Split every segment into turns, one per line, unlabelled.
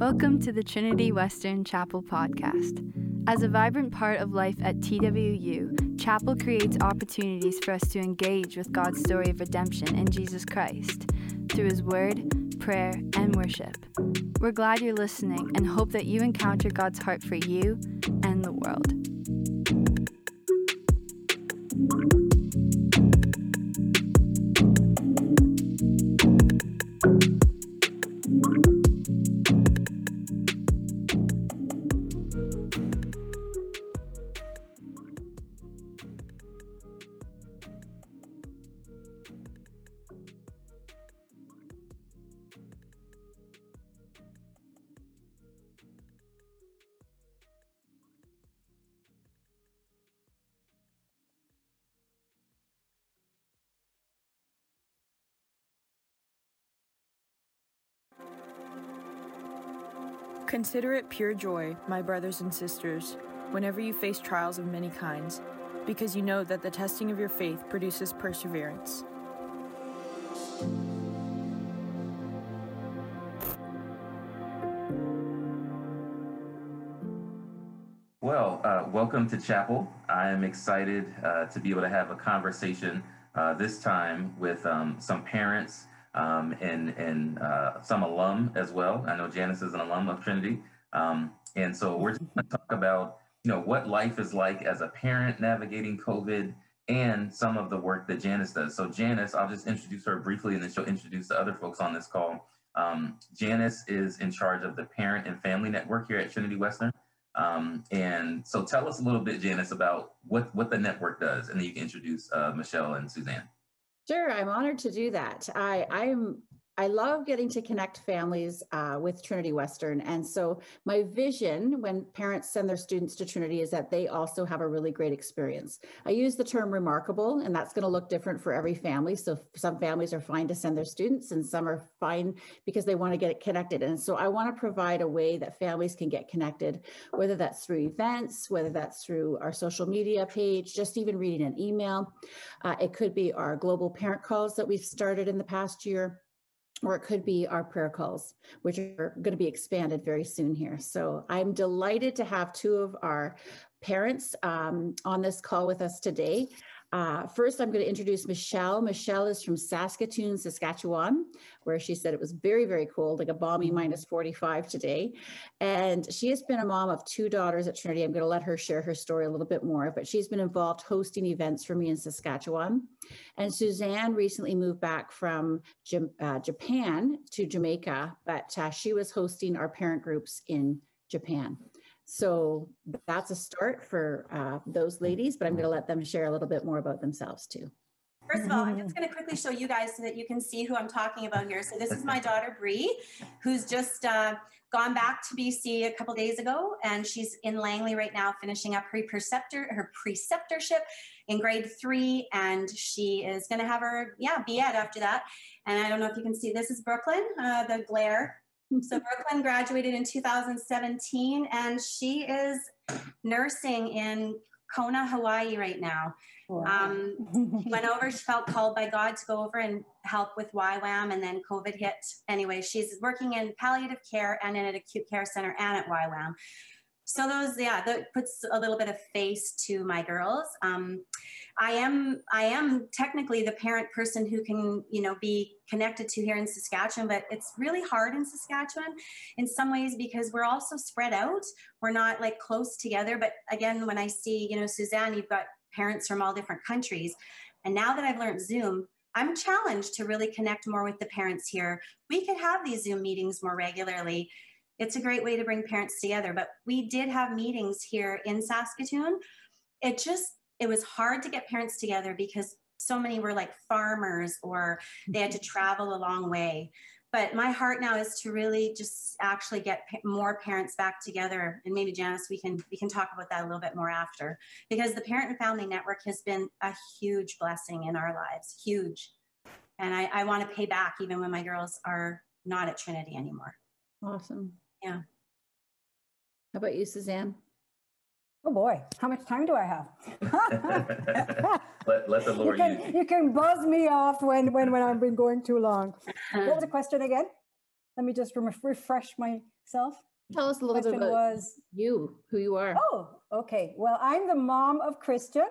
Welcome to the Trinity Western Chapel podcast. As a vibrant part of life at TWU, Chapel creates opportunities for us to engage with God's story of redemption in Jesus Christ through His Word, prayer, and worship. We're glad you're listening and hope that you encounter God's heart for you and the world.
Consider it pure joy, my brothers and sisters, whenever you face trials of many kinds, because you know that the testing of your faith produces perseverance.
Well, uh, welcome to Chapel. I am excited uh, to be able to have a conversation uh, this time with um, some parents um, and and uh, some alum as well. I know Janice is an alum of Trinity, um, and so we're just going to talk about you know what life is like as a parent navigating COVID and some of the work that Janice does. So Janice, I'll just introduce her briefly, and then she'll introduce the other folks on this call. Um, Janice is in charge of the Parent and Family Network here at Trinity Western. Um, and so tell us a little bit, Janice, about what, what the network does, and then you can introduce uh, Michelle and Suzanne.
Sure, I'm honored to do that. I, I'm I love getting to connect families uh, with Trinity Western. And so, my vision when parents send their students to Trinity is that they also have a really great experience. I use the term remarkable, and that's going to look different for every family. So, some families are fine to send their students, and some are fine because they want to get connected. And so, I want to provide a way that families can get connected, whether that's through events, whether that's through our social media page, just even reading an email. Uh, it could be our global parent calls that we've started in the past year or it could be our prayer calls, which are going to be expanded very soon here. So I'm delighted to have two of our parents um, on this call with us today. Uh, first, I'm going to introduce Michelle. Michelle is from Saskatoon, Saskatchewan, where she said it was very, very cold, like a balmy mm-hmm. minus 45 today. And she has been a mom of two daughters at Trinity. I'm going to let her share her story a little bit more, but she's been involved hosting events for me in Saskatchewan. And Suzanne recently moved back from uh, Japan to Jamaica, but uh, she was hosting our parent groups in Japan. So that's a start for uh, those ladies, but I'm going to let them share a little bit more about themselves too.
First of all, I'm just going to quickly show you guys so that you can see who I'm talking about here. So this is my daughter Bree, who's just uh, gone back to BC a couple days ago, and she's in Langley right now, finishing up her preceptor her preceptorship in grade three, and she is going to have her yeah BEd after that. And I don't know if you can see this is Brooklyn, uh, the glare so Brooklyn graduated in 2017 and she is nursing in Kona, Hawaii right now. Wow. Um, went over, she felt called by God to go over and help with YWAM and then COVID hit. Anyway, she's working in palliative care and in an acute care center and at YWAM so those yeah that puts a little bit of face to my girls. Um, i am i am technically the parent person who can you know be connected to here in saskatchewan but it's really hard in saskatchewan in some ways because we're also spread out. We're not like close together. But again when i see you know suzanne you've got parents from all different countries. And now that i've learned zoom I'm challenged to really connect more with the parents here. We could have these Zoom meetings more regularly it's a great way to bring parents together. But we did have meetings here in Saskatoon. It just, it was hard to get parents together because so many were like farmers or they had to mm-hmm. travel a long way. But my heart now is to really just actually get more parents back together, and maybe Janice, we can we can talk about that a little bit more after, because the Parent and Family Network has been a huge blessing in our lives, huge, and I, I want to pay back even when my girls are not at Trinity anymore.
Awesome.
Yeah.
How about you, Suzanne?
Oh boy, how much time do I have?
let, let the Lord
you can,
use
you. can buzz me off when, when, when I've been going too long. What was the question again? Let me just refresh myself.
Tell us a little bit about was, you, who you are.
Oh, okay. Well, I'm the mom of Christian,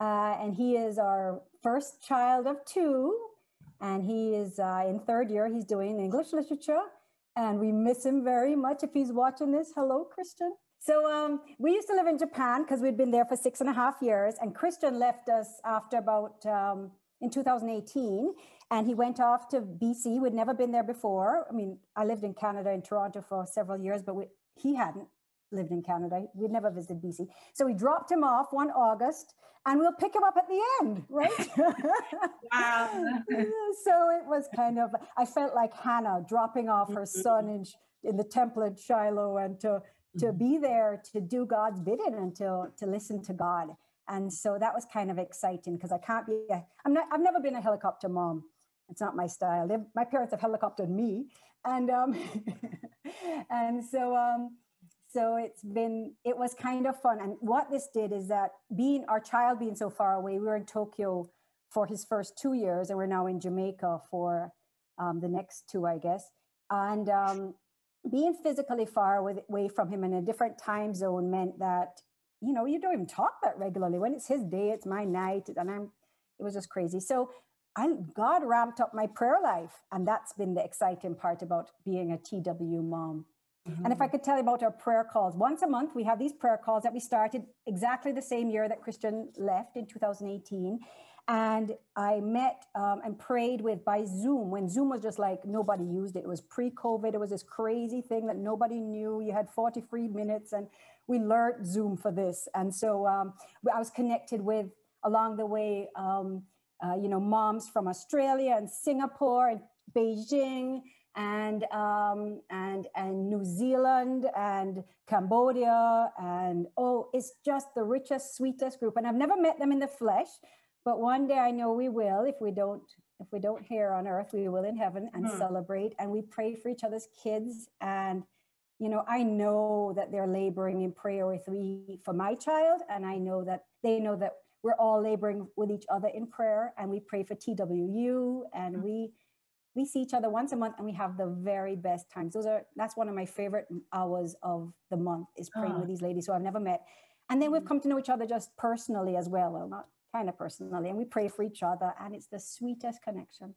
uh, and he is our first child of two, and he is uh, in third year. He's doing English literature, and we miss him very much. If he's watching this, hello, Christian. So um, we used to live in Japan because we'd been there for six and a half years, and Christian left us after about um, in 2018, and he went off to BC. We'd never been there before. I mean, I lived in Canada in Toronto for several years, but we, he hadn't lived in Canada. We'd never visited BC. So we dropped him off one August and we'll pick him up at the end, right?
wow.
so it was kind of, I felt like Hannah dropping off her son mm-hmm. in, in the temple at Shiloh and to, to mm-hmm. be there to do God's bidding and to, to listen to God. And so that was kind of exciting because I can't be, a, I'm not, I've never been a helicopter mom. It's not my style. They, my parents have helicoptered me. And, um, and so, um, so it's been it was kind of fun. And what this did is that being our child being so far away we were in tokyo for his first two years and we're now in jamaica for um, the next two i guess. And um, being physically far away from him in a different time zone meant that you know you don't even talk that regularly. When it's his day it's my night and i'm it was just crazy. So I, god ramped up my prayer life. And that's been the exciting part about being a tw mom Mm-hmm. And if I mm-hmm. could tell you about our prayer calls, once a month we have these prayer calls that we started exactly the same year that Christian left in 2018. And I met um, and prayed with by Zoom when Zoom was just like nobody used it. It was pre COVID. It was this crazy thing that nobody knew. You had 43 minutes, and we learned Zoom for this. And so um, I was connected with along the way, um, uh, you know, moms from Australia and Singapore and Beijing and um, and and New Zealand and Cambodia and oh, it's just the richest, sweetest group. And I've never met them in the flesh, but one day I know we will. If we don't, if we don't here on earth, we will in heaven and mm. celebrate. And we pray for each other's kids. And you know, I know that they're laboring in prayer with me for my child, and I know that they know that we're all laboring with each other in prayer. And we pray for TWU, and mm. we we see each other once a month and we have the very best times. Those are that's one of my favorite hours of the month is praying with ah. these ladies who I've never met. And then we've mm. come to know each other just personally as well, well not kind of personally, and we pray for each other, and it's the sweetest connection.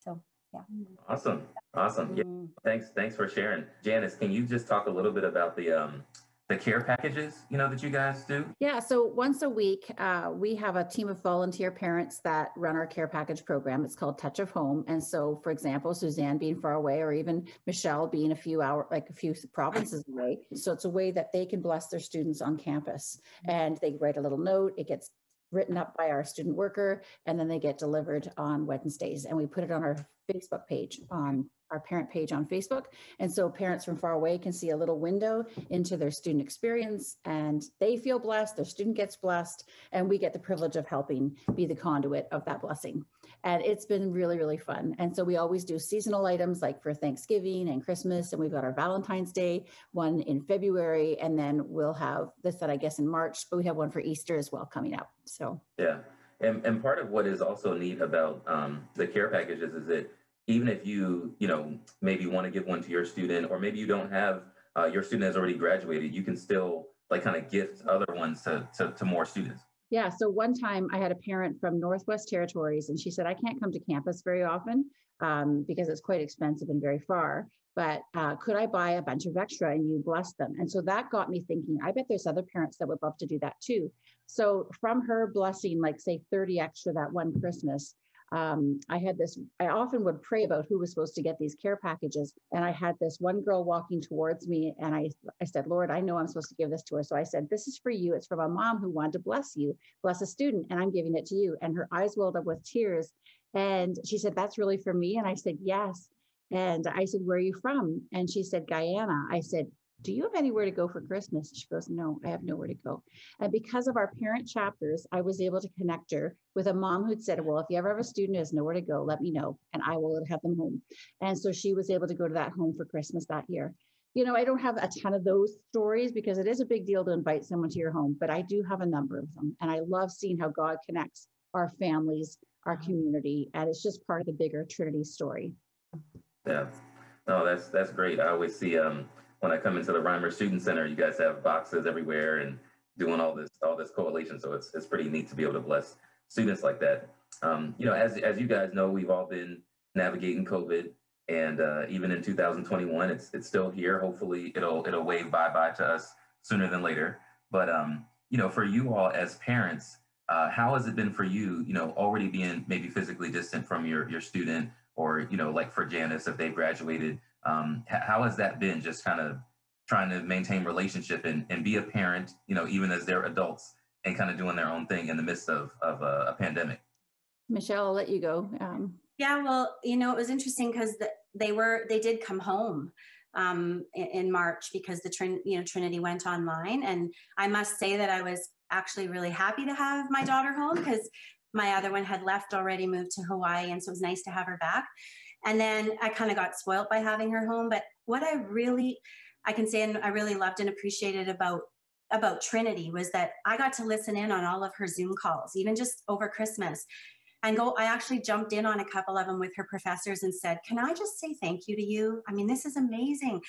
So yeah.
Awesome, awesome. Yeah, mm. thanks, thanks for sharing, Janice. Can you just talk a little bit about the um, the care packages you know that you guys do?
Yeah so once a week uh, we have a team of volunteer parents that run our care package program. It's called touch of home. And so for example suzanne being far away or even michelle being a few hour like a few provinces away. So it's a way that they can bless their students on campus. And they write a little note. It gets written up by our student worker and then they get delivered on wednesdays. And we put it on our facebook page on our parent page on Facebook. And so parents from far away can see a little window into their student experience and they feel blessed, their student gets blessed, and we get the privilege of helping be the conduit of that blessing. And it's been really, really fun. And so we always do seasonal items like for Thanksgiving and Christmas. And we've got our Valentine's Day one in February. And then we'll have this that I guess in March, but we have one for Easter as well coming up. So,
yeah. And, and part of what is also neat about um, the care packages is that even if you, you know, maybe want to give one to your student, or maybe you don't have uh, your student has already graduated, you can still like kind of gift other ones to, to, to more students.
Yeah. So one time I had a parent from Northwest Territories, and she said, I can't come to campus very often um, because it's quite expensive and very far. But uh, could I buy a bunch of extra and you bless them? And so that got me thinking, I bet there's other parents that would love to do that too. So from her blessing, like say 30 extra that one Christmas, um, I had this, I often would pray about who was supposed to get these care packages. And I had this one girl walking towards me and I, I said, Lord, I know I'm supposed to give this to her. So I said, this is for you. It's from a mom who wanted to bless you, bless a student, and I'm giving it to you. And her eyes welled up with tears. And she said, that's really for me. And I said, yes. And I said, where are you from? And she said, Guyana. I said, do you have anywhere to go for Christmas? She goes, No, I have nowhere to go. And because of our parent chapters, I was able to connect her with a mom who'd said, Well, if you ever have a student who has nowhere to go, let me know and I will have them home. And so she was able to go to that home for Christmas that year. you know, I don't have a ton of those stories because it is a big deal to invite someone to your home, but I do have a number of them. And I love seeing how God connects our families, our community, and it's just part of the bigger Trinity story.
Yeah. No, that's that's great. I always see um when I come into the Reimer Student Center, you guys have boxes everywhere and doing all this all this correlation. So it's it's pretty neat to be able to bless students like that. Um, you know, as as you guys know, we've all been navigating COVID, and uh, even in 2021, it's it's still here. Hopefully, it'll it'll wave bye bye to us sooner than later. But um, you know, for you all as parents, uh, how has it been for you? You know, already being maybe physically distant from your your student, or you know, like for Janice, if they've graduated, um, how has that been? Just kind of trying to maintain relationship and, and be a parent, you know, even as they're adults and kind of doing their own thing in the midst of, of a, a pandemic.
Michelle, I'll let you go. Um,
yeah, well, you know, it was interesting because the, they were, they did come home um, in, in, March because the Trin, you know, Trinity went online. And I must say that I was actually really happy to have my daughter home because my other one had left already, moved to Hawaii. And so it was nice to have her back. And then I kind of got spoiled by having her home. But what I really, I can say, and I really loved and appreciated about about Trinity was that I got to listen in on all of her Zoom calls, even just over Christmas. And go, I actually jumped in on a couple of them with her professors and said, Can I just say thank you to you? I mean, this is amazing.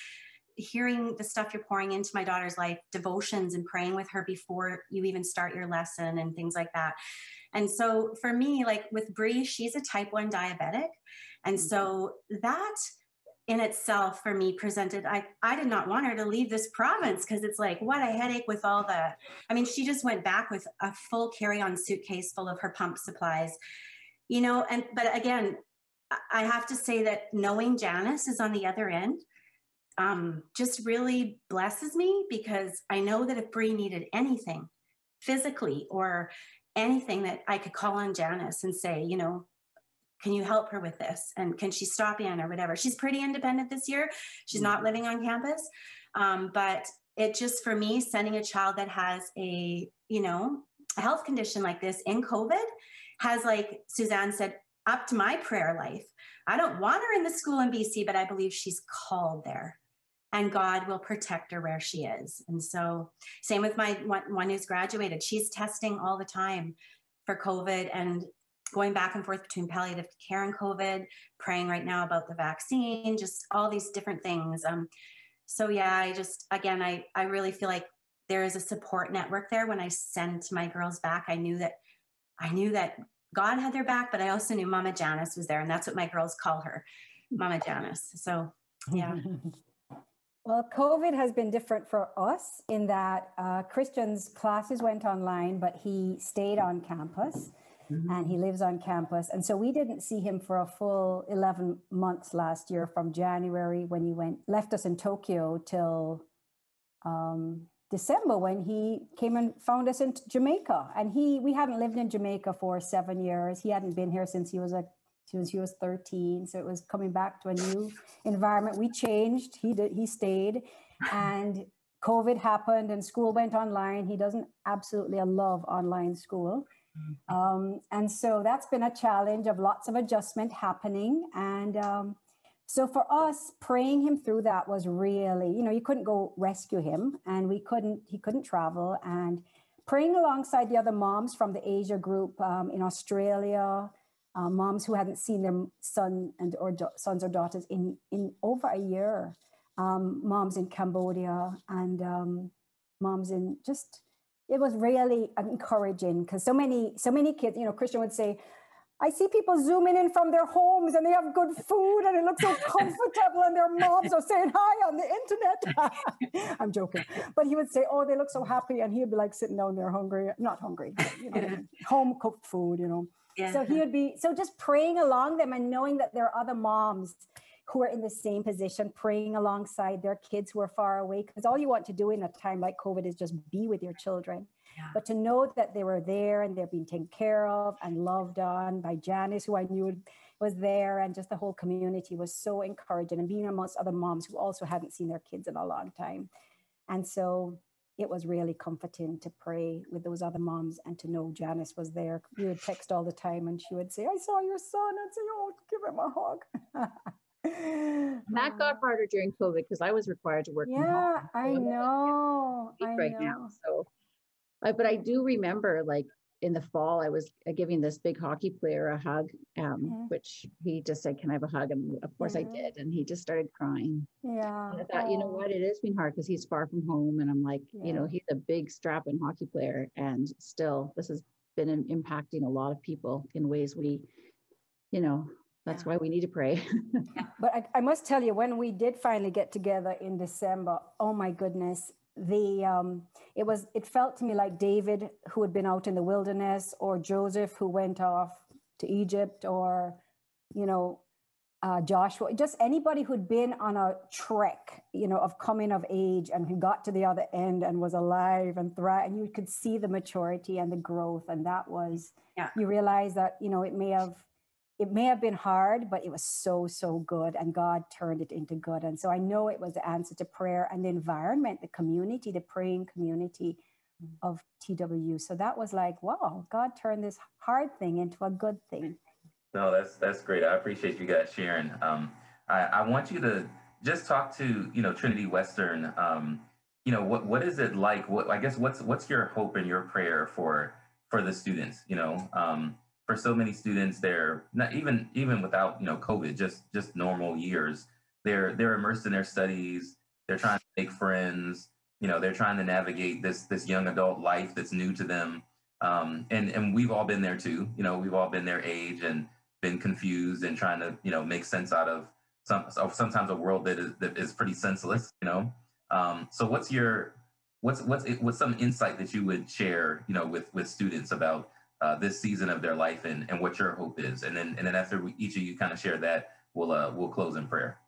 Hearing the stuff you're pouring into my daughter's life, devotions and praying with her before you even start your lesson and things like that. And so for me, like with Bree, she's a type 1 diabetic. And mm-hmm. so that in itself for me presented i i did not want her to leave this province because it's like what a headache with all the i mean she just went back with a full carry-on suitcase full of her pump supplies you know and but again i have to say that knowing janice is on the other end um, just really blesses me because i know that if Bree needed anything physically or anything that i could call on janice and say you know can you help her with this? And can she stop in or whatever? She's pretty independent this year. She's not mm-hmm. living on campus. Um, but it just for me sending a child that has a you know a health condition like this in covid has like suzanne said up to my prayer life. I don't want her in the school in bc but i believe she's called there and god will protect her where she is and so same with my one, one who's graduated she's testing all the time for covid and going back and forth between palliative care and COVID, praying right now about the vaccine, just all these different things. Um, so yeah, I just again, I I really feel like there is a support network there. When I sent my girls back, I knew that I knew that God had their back, but I also knew Mama Janice was there, and that's what my girls call her, Mama Janice. So yeah.
Well, COVID has been different for us in that uh, Christian's classes went online, but he stayed on campus. Mm-hmm. And he lives on campus. And so we didn't see him for a full 11 months last year from January when he went, left us in Tokyo till um, December when he came and found us in Jamaica. And he, we hadn't lived in Jamaica for seven years. He hadn't been here since he was a since he was 13 so it was coming back to a new environment. We changed. He did he stayed. And covid happened and school went online. He doesn't absolutely love online school. Um, and so that's been a challenge of lots of adjustment happening. And um, so for us, praying him through that was really, you know, you couldn't go rescue him and we couldn't, he couldn't travel. And praying alongside the other moms from the Asia group um, in Australia, uh, moms who hadn't seen their son and or do- sons or daughters in, in over a year, um, moms in Cambodia and um, moms in just it was really encouraging because so many so many kids you know christian would say i see people zooming in from their homes and they have good food and it looks so comfortable and their moms are saying hi on the internet. I'm joking. But he would say oh they look so happy and he'd be like sitting down there hungry not hungry you know, home cooked food you know yeah. so he would be so just praying along them and knowing that there are other moms who are in the same position, praying alongside their kids who are far away. Because all you want to do in a time like COVID is just be with your children. Yeah. But to know that they were there and they're being taken care of and loved on by Janice, who I knew was there, and just the whole community was so encouraging. And being amongst other moms who also hadn't seen their kids in a long time. And so it was really comforting to pray with those other moms and to know Janice was there. We would text all the time and she would say, I saw your son, and say, Oh, give him a hug.
that got ah. harder during COVID because I was required to work.
Yeah, I know. I
right
know.
now. So, but I do remember like in the fall, I was giving this big hockey player a hug, um,
Mhm.
which he just said, "Can I have a hug?" And of course
Mhm.
I did, and he just started crying.
Yeah.
And I thought, you know what, it has been hard because he's far from home, and I'm like, you know, he's a big strapping hockey player, and still, this has been im- impacting a lot of people in ways we, you know, that's
Yeah.
why we need to pray.
But I, I must tell you, when we did finally get together in December, oh my goodness, the um, it was it felt to me like David who had been out in the wilderness, or Joseph who went off to Egypt, or you know, uh, Joshua, just anybody who'd been on a trek, you know, of coming of age and who got to the other end and was alive and thrive, and you could see the maturity and the growth, and that was
Yeah.
you realize that you know it may have it may have been hard, but it was so, so good. And God turned it into good. And so I know it was the answer to prayer and the environment, the community, the praying community of TWU. So that was like, wow, God turned this hard thing into a good thing.
No, that's that's great. I appreciate you guys sharing. Um, I, I want you to just talk to you know Trinity Western. Um, you know what what is it like? What I guess what's what's your hope and your prayer for for the students? You know, um, for so many students, they're not even even without you know COVID, just just normal years. They're they're immersed in their studies. They're trying to make friends. You know, they're trying to navigate this this young adult life that's new to them. Um, and and we've all been there too. You know, we've all been their age and been confused and trying to you know make sense out of some sometimes a world that is that is pretty senseless you know um, so what's your what's what's what's some insight that you would share you know with with students about uh, this season of their life and and what your hope is and then and then after we, each of you kind of share that we'll uh we'll close in prayer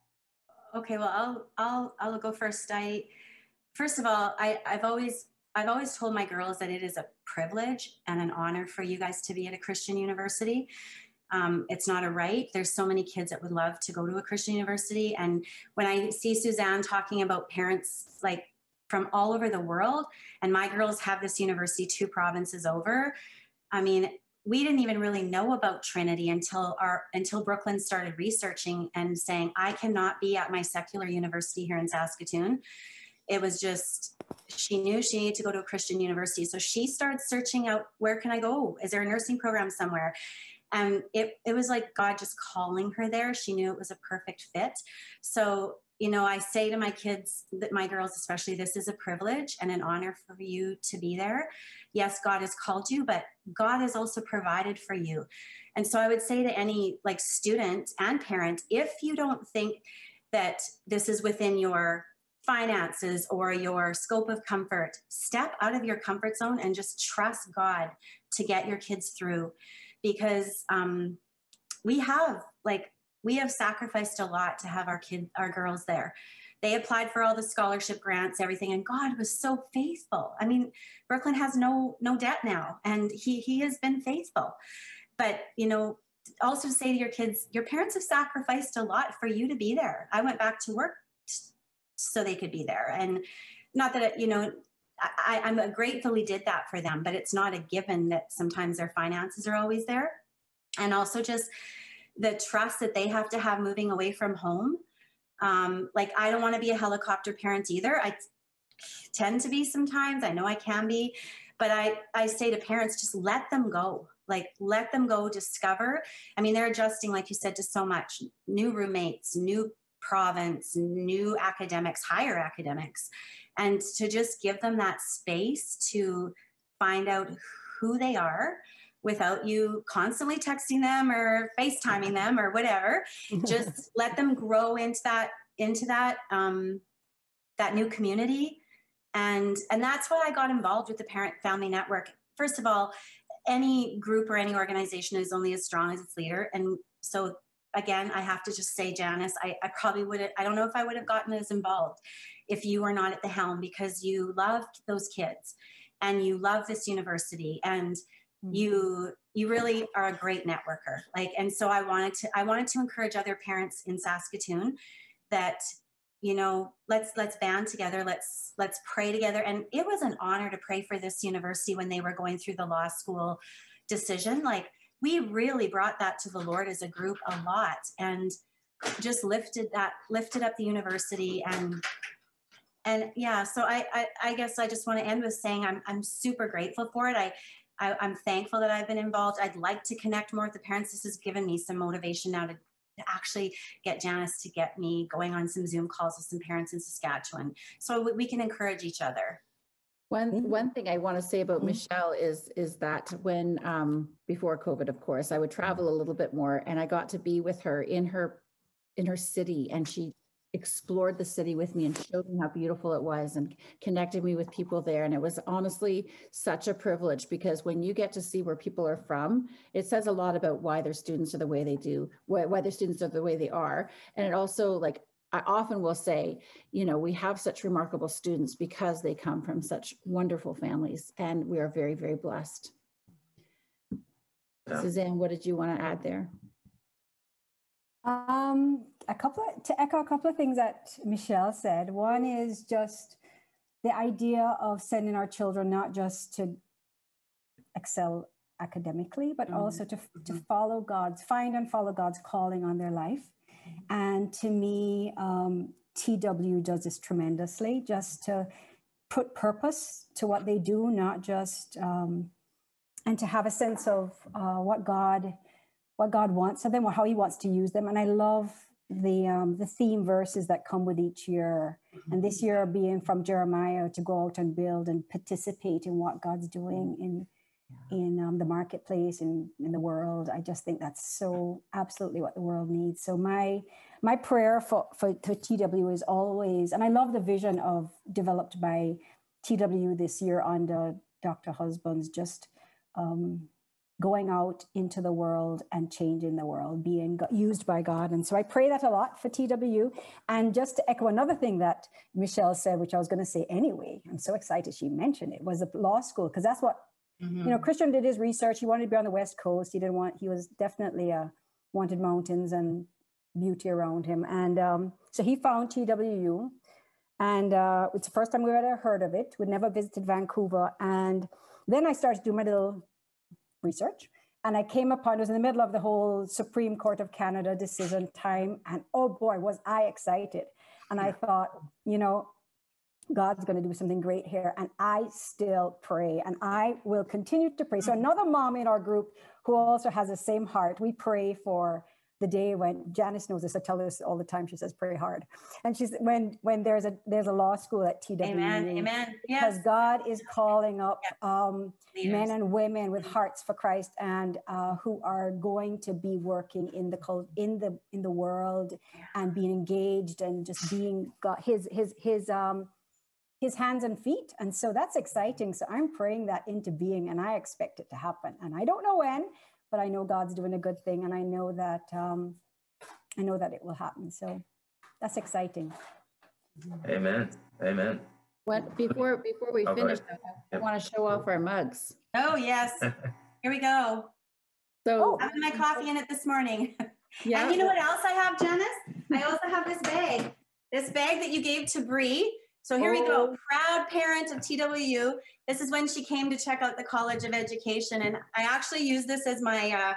Okay, well, I'll I'll I'll go first. I first of all, I I've always I've always told my girls that it is a privilege and an honor for you guys to be at a Christian university. Um, it's not a right. There's so many kids that would love to go to a Christian university, and when I see Suzanne talking about parents like from all over the world, and my girls have this university two provinces over. I mean, we didn't even really know about Trinity until our until Brooklyn started researching and saying I cannot be at my secular university here in Saskatoon. It was just she knew she needed to go to a Christian university, so she started searching out where can I go? Is there a nursing program somewhere? And it it was like God just calling her there. She knew it was a perfect fit. So you know, I say to my kids, that my girls especially, this is a privilege and an honor for you to be there. Yes, God has called you, but God has also provided for you. And so I would say to any like student and parent, if you don't think that this is within your finances or your scope of comfort, step out of your comfort zone and just trust God to get your kids through because um, we have like we have sacrificed a lot to have our kids, our girls there. They applied for all the scholarship grants everything and god was so faithful. I mean brooklyn has no no debt now and he he has been faithful. But you know also say to your kids your parents have sacrificed a lot for you to be there. I went back to work so they could be there. And not that you know I, i'm gratefully did that for them but it's not a given that sometimes their finances are always there. And also just the trust that they have to have moving away from home. Um, like, I don't want to be a helicopter parent either. I tend to be sometimes. I know I can be, but I, I say to parents, just let them go. Like, let them go discover. I mean, they're adjusting, like you said, to so much new roommates, new province, new academics, higher academics, and to just give them that space to find out who they are without you constantly texting them or FaceTiming them or whatever. Just let them grow into that into that um, that new community, and and that's why I got involved with the Parent Family Network. First of all, any group or any organization is only as strong as its leader, and so again, I have to just say, Janice, I, I probably would have. I don't know if I would have gotten as involved if you were not at the helm because you love those kids and you love this university and Mm-hmm. you you really are a great networker. Like and so i wanted to i wanted to encourage other parents in saskatoon that you know let's let's band together let's let's pray together. And it was an honor to pray for this university when they were going through the law school decision. Like we really brought that to the lord as a group a lot and just lifted that lifted up the university and and yeah so I, I i, guess i just want to end with saying i'm i'm super grateful for it. I, I i'm thankful that i've been involved i'd like to connect more with the parents this has given me some motivation now to to actually get Janice to get me going on some Zoom calls with some parents in Saskatchewan so we can encourage each other.
One mm-hmm. one thing I want to say about mm-hmm. Michelle is is that when um, before COVID, of course, I would travel a little bit more, and I got to be with her in her in her city, and she explored the city with me and showed me how beautiful it was and connected me with people there and it was honestly such a privilege because when you get to see where people are from it says a lot about why their students are the way they do why, why their students are the way they are and it also like I often will say, you know, we have such remarkable students because they come from such wonderful families, and we are very, very blessed. Yeah. Suzanne, what did you want to add there?
Um, a couple of, to echo a couple of things that Michelle said. One is just the idea of sending our children not just to excel academically, but mm-hmm. also to, to mm-hmm. follow God's, find and follow God's calling on their life. And to me, um, TW does this tremendously just to put purpose to what they do, not just, um, and to have a sense of uh, what God what God wants of them or how He wants to use them. And I love the um, the theme verses that come with each year. Mm-hmm. And this year being from Jeremiah to go out and build and participate in what God's doing in in um, the marketplace and in the world. I just think that's so absolutely what the world needs. So my my prayer for, for, for TW is always, and I love the vision of developed by TW this year under Dr. Husbands, just um, going out into the world and changing the world, being used by God. And so I pray that a lot for TW. And just to echo another thing that Michelle said, which I was going to say anyway, I'm so excited she mentioned it, was a law school, because that's what, mm-hmm. you know, Christian did his research. He wanted to be on the West Coast. He didn't want, he was definitely a wanted mountains and beauty around him. And um, so he found TWU. And uh, it's the first time we ever heard of it. We'd never visited Vancouver. And then I started to do my little research. And I came upon, it was in the middle of the whole Supreme Court of Canada decision time. And oh boy, was I excited. And I thought, you know, God's going to do something great here. And I still pray and I will continue to pray. So, mm-hmm. another mom in our group who also has the same heart, we pray for the day when Janice knows this, I tell this all the time. She says, "Pray hard," and she's when when there's a there's a law school at TW.
Amen. Amen.
Yes. Because God is calling up um, men and women with hearts for Christ and uh, who are going to be working in the in the in the world and being engaged and just being God, his his his um his hands and feet. And so that's exciting. So I'm praying that into being and I expect it to happen. And I don't know when, but I know God's doing a good thing, and I know that um, I know that it will happen. So that's exciting.
Amen. Amen.
What before before we oh, finish, I, yep. want to show off our mugs.
Oh yes, here we go. So oh, having my coffee in it this morning. Yeah. And you know what else I have, Janice? I also have this bag. This bag that you gave to Bree. So here oh. we go. Oh. Proud parent of TWU. This is when she came to check out the College of Education, and I actually use this as my uh,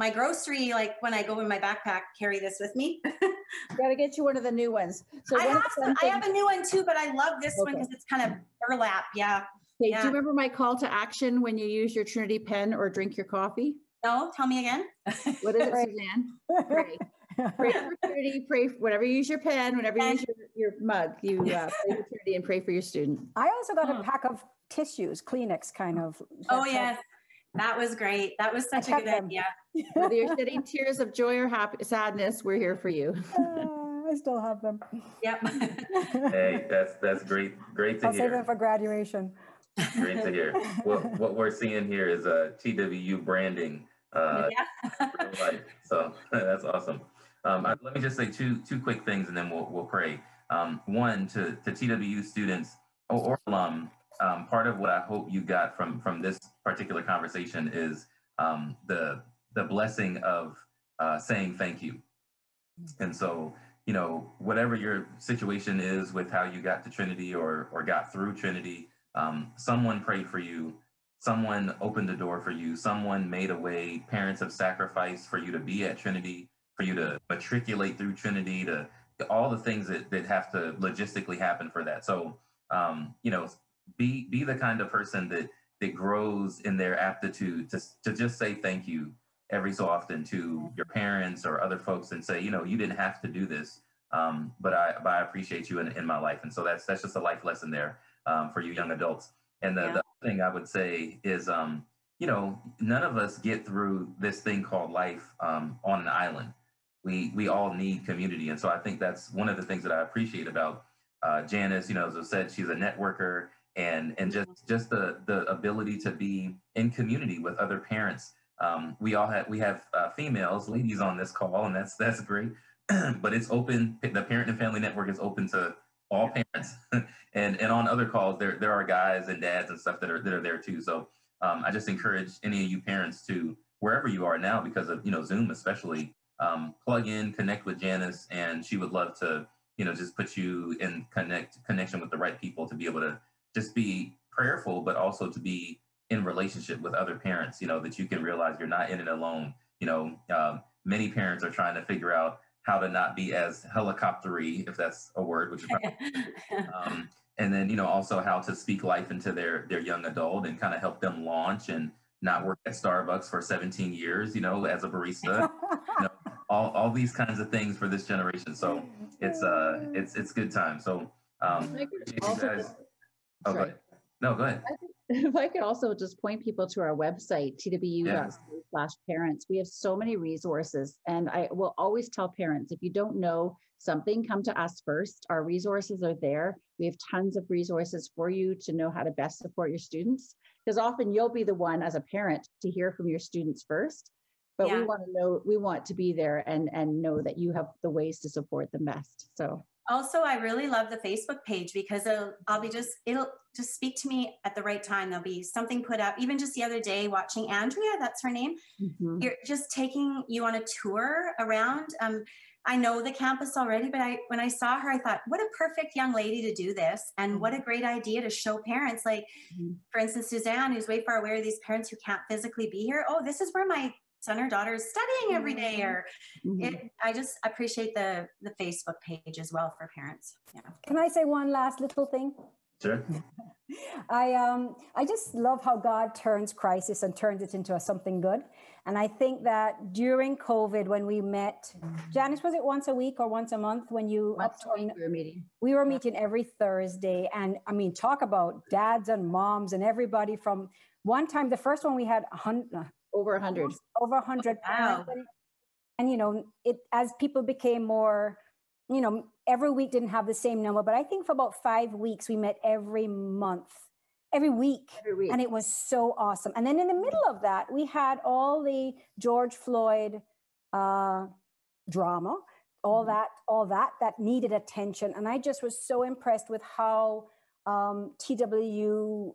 my grocery. Like when I go in my backpack, carry this with me.
Gotta get you one of the new ones.
So I have, some, I have a new one too, but I love this okay. one because it's kind of burlap. Yeah.
Okay,
yeah.
Do you remember my call to action when you use your Trinity pen or drink your coffee?
No, tell me again.
what is it, Suzanne? Pray. Pray for Trinity, pray for, whenever you use your pen, whenever you use your, your mug, you uh, pray for Trinity and pray for your student.
I also got a pack of tissues, Kleenex kind of.
Oh, yes. That was great. That was such a good them. idea.
Whether you're shedding tears of joy or happy, sadness, we're here for you.
Uh, I still have them.
Yep.
hey, that's that's great. Great to
I'll
hear.
save them for graduation.
Great to hear. what what we're seeing here is uh, TWU branding. Uh, yeah. so that's awesome. Um, I, let me just say two two quick things, and then we'll we'll pray. Um, one to to TWU students or, or alum um, part of what I hope you got from from this particular conversation is um, the the blessing of uh, saying thank you. And so, you know, whatever your situation is with how you got to Trinity or or got through Trinity, um, someone prayed for you, someone opened a door for you, someone made a way. Parents have sacrificed for you to be at Trinity, for you to matriculate through Trinity, to all the things that, that have to logistically happen for that. So, um, you know, be be the kind of person that that grows in their aptitude to to just say thank you every so often to your parents or other folks and say, you know, you didn't have to do this, um, but I but I appreciate you in, in my life. And so that's that's just a life lesson there um, for you young adults. And the, yeah. the thing I would say is, um, you know, none of us get through this thing called life um, on an island. We we all need community, and so I think that's one of the things that I appreciate about uh, Janice. You know, as I said, she's a networker, and and just just the the ability to be in community with other parents. Um, we all have we have uh, females, ladies on this call, and that's that's great. but it's open. The Parent and Family Network is open to all parents, and and on other calls there there are guys and dads and stuff that are that are there too. So um, I just encourage any of you parents to wherever you are now because of you know Zoom especially um, plug in, connect with Janice, and she would love to you know just put you in connect connection with the right people to be able to just be prayerful, but also to be in relationship with other parents. You know that you can realize you're not in it alone. You know, um, many parents are trying to figure out how to not be as helicoptery, if that's a word, which is um, and then you know also how to speak life into their their young adult and kind of help them launch and not work at Starbucks for 17 years, you know, as a barista, you know, all, all these kinds of things for this generation. So it's uh it's it's good time. So um guys, oh, go ahead. No, go ahead.
If I could also just point people to our website, twu.ca slash parents. We have so many resources. And I will always tell parents, if you don't know something, come to us first. Our resources are there. We have tons of resources for you to know how to best support your students. Because often you'll be the one as a parent to hear from your students first. But yeah. we want to know, we want to be there and and know that you have the ways to support them best. So
also i really love the facebook page because it'll, i'll be just it'll just speak to me at the right time there'll be something put up even just the other day watching andrea that's her name mm-hmm. you're just taking you on a tour around um, i know the campus already but i when i saw her i thought what a perfect young lady to do this and mm-hmm. what a mm-hmm. great idea to show parents like mm-hmm. for instance suzanne who's way far away these parents who can't physically be here oh this is where my son or daughter is studying every day mm-hmm. or mm-hmm. it, i just appreciate the the facebook page as well for parents. Yeah.
Can i say one last little thing?
Sure.
I um i just love how god turns crisis and turns it into a something good. And i think that during covid when we met janice was it once a week or once a month when you
once up we were meeting.
we were meeting every thursday. And i mean talk about dads and moms and everybody from one time the first one we had 100
over 100
over 100 wow. And, and you know it as people became more you know every week didn't have the same number but i think for about five weeks we met every month every week. every week and it was so awesome and then in the middle of that we had all the george floyd uh, drama all mm-hmm. that all that that needed attention and i just was so impressed with how um, twu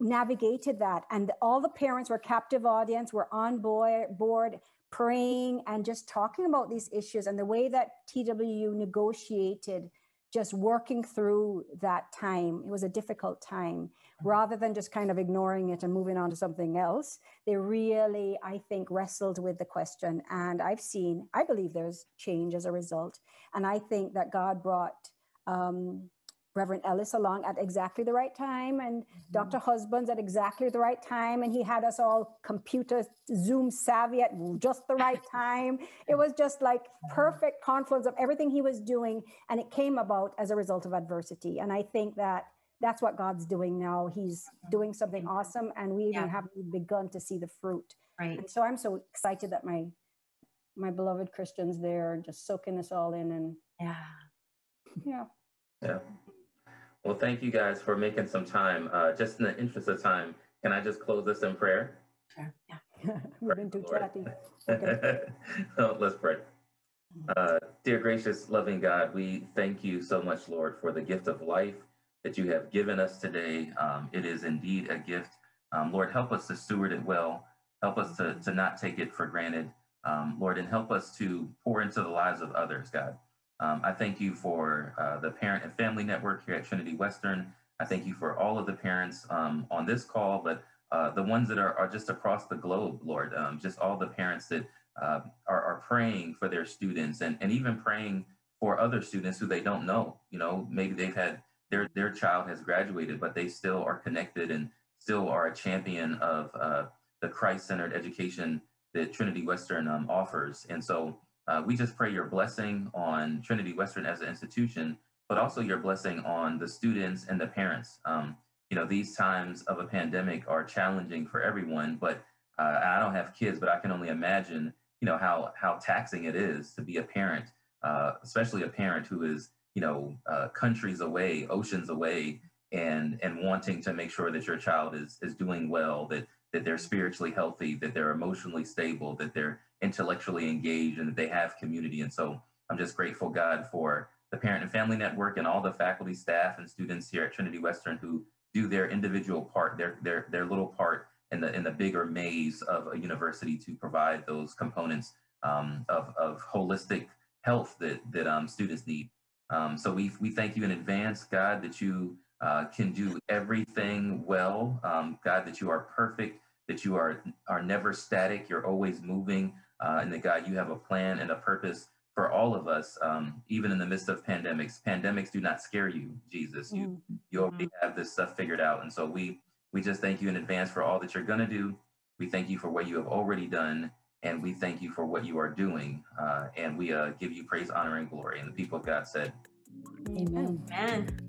navigated that. And all the parents were captive audience were on board, praying and just talking about these issues and the way that twu negotiated just working through that time. It was a difficult time. Mm-hmm. rather than just kind of ignoring it and moving on to something else they really i think wrestled with the question. And i've seen i believe there's change as a result. And i think that god brought um, Reverend Ellis along at exactly the right time, and mm-hmm. Dr. Husbands at exactly the right time, and he had us all computer Zoom savvy at just the right time. it was just like perfect confluence of everything he was doing, and it came about as a result of adversity. And I think that that's what God's doing now. He's mm-hmm. doing something awesome, and we even yeah. haven't begun to see the fruit.
Right.
And so I'm so excited that my my beloved Christians there just soaking us all in, and
yeah,
yeah.
Yeah. Well, thank you guys for making some time. Uh, just in the interest of time, can I just close this in prayer?
Sure. Yeah.
We've been too chatty.
no, let's pray. Uh, dear gracious, loving God, we thank you so much, Lord, for the gift of life that you have given us today. Um, it is indeed a gift. Um, Lord, help us to steward it well. Help us to, to not take it for granted. Um, Lord, and help us to pour into the lives of others, God. Um, I thank you for uh, the Parent and Family Network here at Trinity Western. I thank you for all of the parents um, on this call, but uh, the ones that are, are just across the globe, Lord, um, just all the parents that uh, are, are, praying for their students and, and even praying for other students who they don't know. You know, maybe they've had their their child has graduated, but they still are connected and still are a champion of uh, the Christ-centered education that Trinity Western um, offers. And so uh, we just pray your blessing on Trinity Western as an institution, but also your blessing on the students and the parents. Um, you know, these times of a pandemic are challenging for everyone, but uh, I don't have kids, but I can only imagine, you know, how how taxing it is to be a parent, uh, especially a parent who is, you know, uh, countries away, oceans away, and and wanting to make sure that your child is is doing well, that that they're spiritually healthy, that they're emotionally stable, that they're intellectually engaged, and that they have community. And so I'm just grateful, God, for the Parent and Family Network and all the faculty, staff, and students here at Trinity Western who do their individual part, their their their little part in the in the bigger maze of a university to provide those components um, of of holistic health that that um, students need. Um, so we we thank you in advance, God, that you uh, can do everything well. Um, God, that you are perfect, that you are are never static. You're always moving, uh, and that God, you have a plan and a purpose for all of us, um, even in the midst of pandemics. Pandemics do not scare you, Jesus. You mm-hmm. you already have this stuff figured out, and so we we just thank you in advance for all that you're going to do. We thank you for what you have already done, and we thank you for what you are doing. Uh, and we uh, give you praise, honor, and glory. And the people of God said,
Amen. Amen.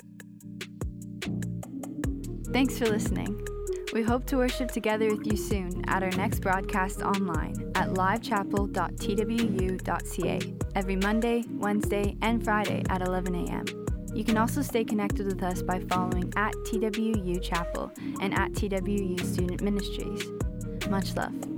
Thanks for listening. We hope to worship together with you soon at our next broadcast online at livechapel.twu.ca every Monday, Wednesday, and Friday at 11 a.m. You can also stay connected with us by following at TWU Chapel and at TWU Student Ministries. Much love.